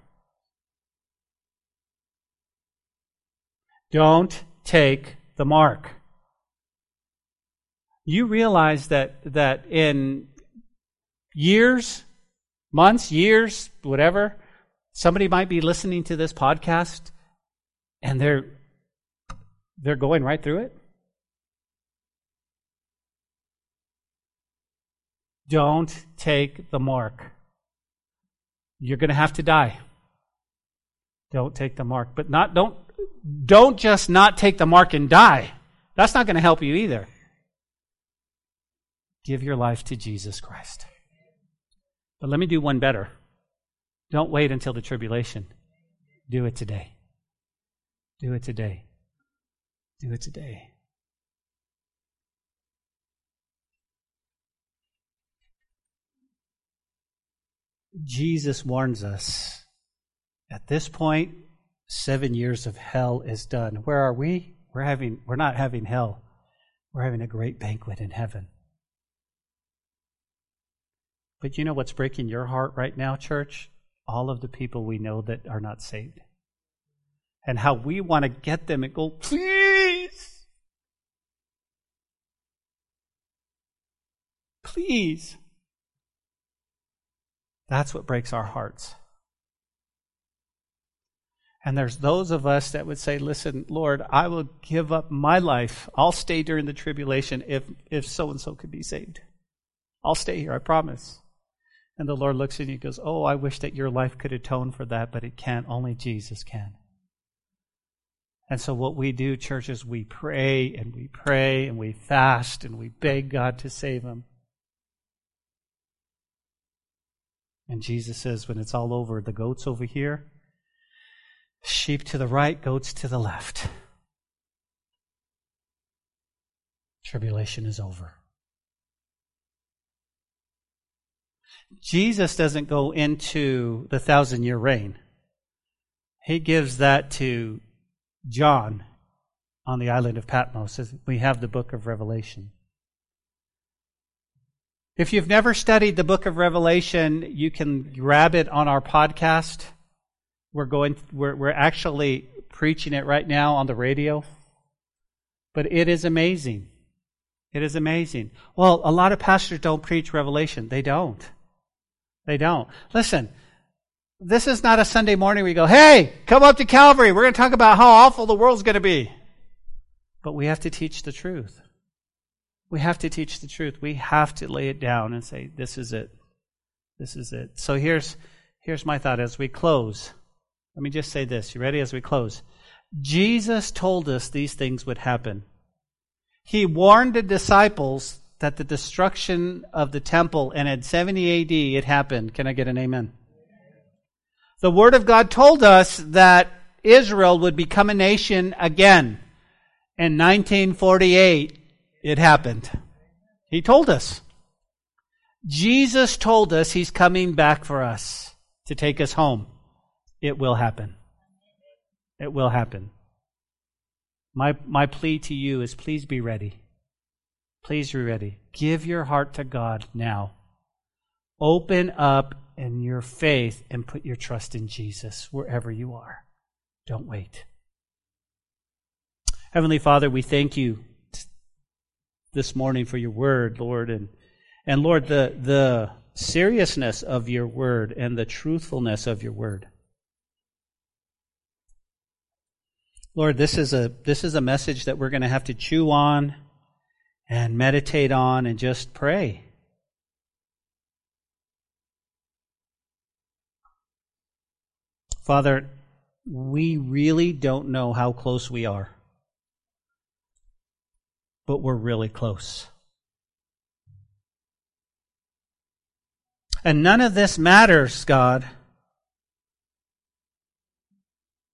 [SPEAKER 2] Don't take the mark. You realize that, that in years, months, years, whatever, somebody might be listening to this podcast and they're they're going right through it. Don't take the mark. You're going to have to die. Don't take the mark. But not don't don't just not take the mark and die. That's not going to help you either. Give your life to Jesus Christ. But let me do one better. Don't wait until the tribulation. Do it today. Do it today. Do it today. Jesus warns us at this point, seven years of hell is done. Where are we? We're having we're not having hell. We're having a great banquet in heaven. But you know what's breaking your heart right now, church? All of the people we know that are not saved. And how we want to get them and go, please. Please. That's what breaks our hearts. And there's those of us that would say, listen, Lord, I will give up my life. I'll stay during the tribulation if, if so and so could be saved. I'll stay here, I promise. And the Lord looks at you and goes, Oh, I wish that your life could atone for that, but it can't. Only Jesus can. And so, what we do, church, is we pray and we pray and we fast and we beg God to save him. And Jesus says, when it's all over, the goats over here, sheep to the right, goats to the left. Tribulation is over. Jesus doesn't go into the thousand year reign. He gives that to John on the island of Patmos. We have the book of Revelation. If you've never studied the book of Revelation, you can grab it on our podcast. We're going we're we're actually preaching it right now on the radio. But it is amazing. It is amazing. Well, a lot of pastors don't preach Revelation. They don't. They don't. Listen, this is not a Sunday morning where we go, hey, come up to Calvary. We're going to talk about how awful the world's going to be. But we have to teach the truth. We have to teach the truth. We have to lay it down and say, this is it. This is it. So here's, here's my thought as we close. Let me just say this. You ready as we close? Jesus told us these things would happen. He warned the disciples that the destruction of the temple and at 70 AD it happened. Can I get an amen? The Word of God told us that Israel would become a nation again. In 1948, it happened. He told us. Jesus told us he's coming back for us to take us home. It will happen. It will happen. My, my plea to you is please be ready. Please be ready. Give your heart to God now. Open up in your faith and put your trust in Jesus wherever you are. Don't wait. Heavenly Father, we thank you this morning for your word, Lord, and, and Lord, the, the seriousness of your word and the truthfulness of your word. Lord, this is a this is a message that we're going to have to chew on and meditate on and just pray. Father, we really don't know how close we are, but we're really close. And none of this matters, God,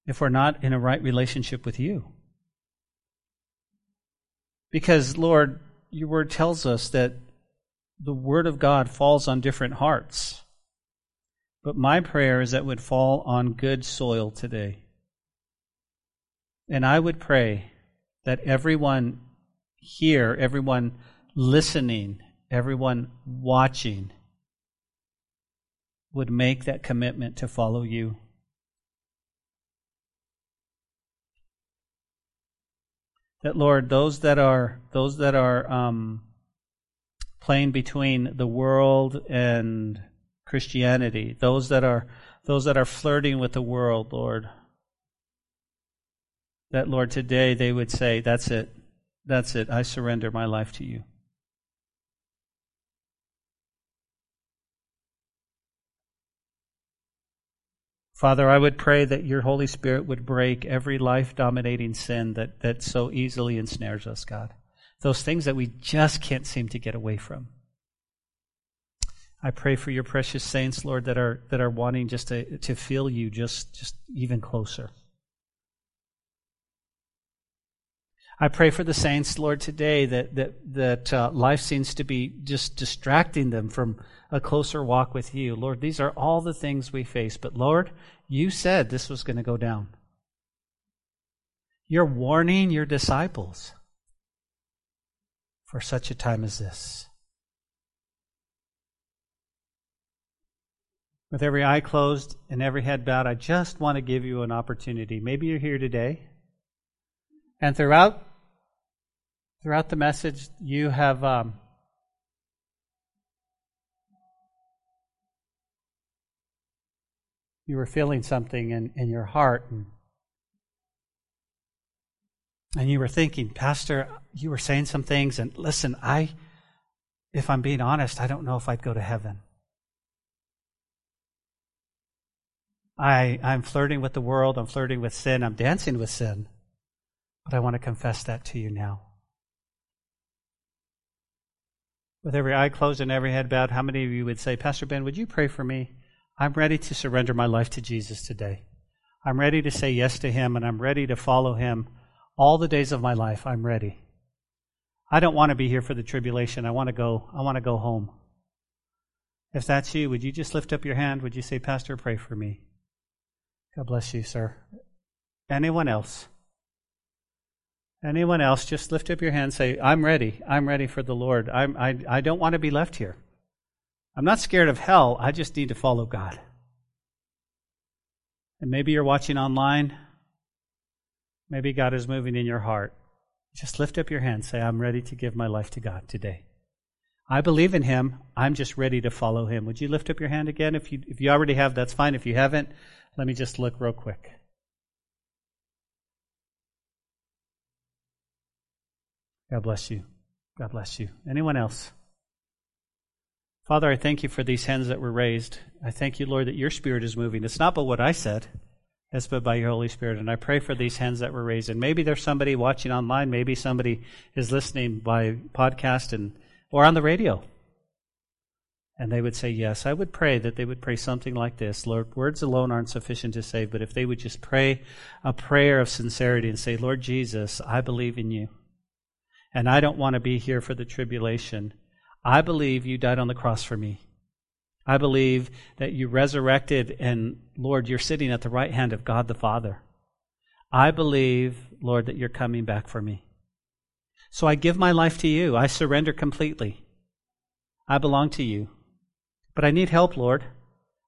[SPEAKER 2] if we're not in a right relationship with you. Because, Lord, your word tells us that the word of God falls on different hearts. But my prayer is that would fall on good soil today. And I would pray that everyone here, everyone listening, everyone watching would make that commitment to follow you. That Lord, those that are those that are um, playing between the world and Christianity, those that are those that are flirting with the world, Lord. That Lord today they would say, That's it. That's it. I surrender my life to you. Father, I would pray that your Holy Spirit would break every life dominating sin that, that so easily ensnares us, God. Those things that we just can't seem to get away from. I pray for your precious saints, Lord, that are that are wanting just to, to feel you just, just even closer. I pray for the saints, Lord, today that that that uh, life seems to be just distracting them from a closer walk with you. Lord, these are all the things we face, but Lord, you said this was going to go down. You're warning your disciples for such a time as this. With every eye closed and every head bowed, I just want to give you an opportunity. Maybe you're here today, and throughout throughout the message, you have um, you were feeling something in, in your heart, and, and you were thinking, Pastor, you were saying some things, and listen, I, if I'm being honest, I don't know if I'd go to heaven. I, I'm flirting with the world, I'm flirting with sin, I'm dancing with sin. But I want to confess that to you now. With every eye closed and every head bowed, how many of you would say, Pastor Ben, would you pray for me? I'm ready to surrender my life to Jesus today. I'm ready to say yes to Him, and I'm ready to follow Him all the days of my life. I'm ready. I don't want to be here for the tribulation. I want to go. I want to go home. If that's you, would you just lift up your hand? Would you say, Pastor, pray for me? God bless you, sir. Anyone else? Anyone else? Just lift up your hand say, I'm ready. I'm ready for the Lord. I'm, I, I don't want to be left here. I'm not scared of hell. I just need to follow God. And maybe you're watching online. Maybe God is moving in your heart. Just lift up your hand. Say, I'm ready to give my life to God today. I believe in Him. I'm just ready to follow Him. Would you lift up your hand again? If you, if you already have, that's fine. If you haven't, let me just look real quick. God bless you. God bless you. Anyone else? Father, I thank you for these hands that were raised. I thank you, Lord, that your Spirit is moving. It's not but what I said, it's but by your Holy Spirit. And I pray for these hands that were raised. And maybe there's somebody watching online, maybe somebody is listening by podcast, and or on the radio. And they would say, Yes, I would pray that they would pray something like this Lord, words alone aren't sufficient to save, but if they would just pray a prayer of sincerity and say, Lord Jesus, I believe in you. And I don't want to be here for the tribulation. I believe you died on the cross for me. I believe that you resurrected, and Lord, you're sitting at the right hand of God the Father. I believe, Lord, that you're coming back for me. So I give my life to you. I surrender completely. I belong to you. But I need help, Lord.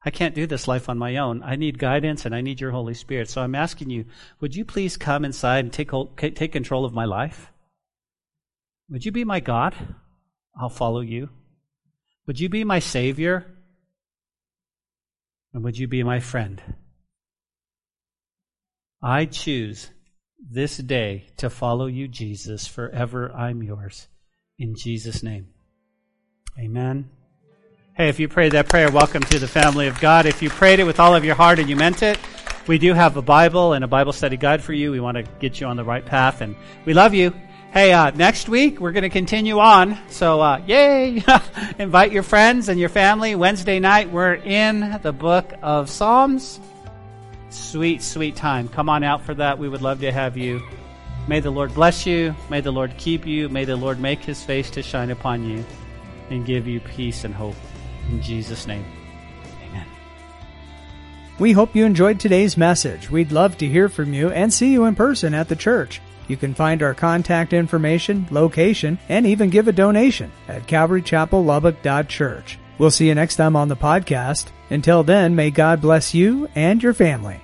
[SPEAKER 2] I can't do this life on my own. I need guidance and I need your Holy Spirit. So I'm asking you, would you please come inside and take, take control of my life? Would you be my God? I'll follow you. Would you be my Savior? And would you be my friend? I choose this day to follow you, Jesus. Forever I'm yours. In Jesus' name. Amen. Hey, if you prayed that prayer, welcome to the family of God. If you prayed it with all of your heart and you meant it, we do have a Bible and a Bible study guide for you. We want to get you on the right path, and we love you. Hey, uh, next week we're going to continue on. So, uh, yay! Invite your friends and your family. Wednesday night we're in the book of Psalms. Sweet, sweet time. Come on out for that. We would love to have you. May the Lord bless you. May the Lord keep you. May the Lord make his face to shine upon you and give you peace and hope. In Jesus' name, amen.
[SPEAKER 1] We hope you enjoyed today's message. We'd love to hear from you and see you in person at the church. You can find our contact information, location, and even give a donation at calvarychapellubbock.church. We'll see you next time on the podcast. Until then, may God bless you and your family.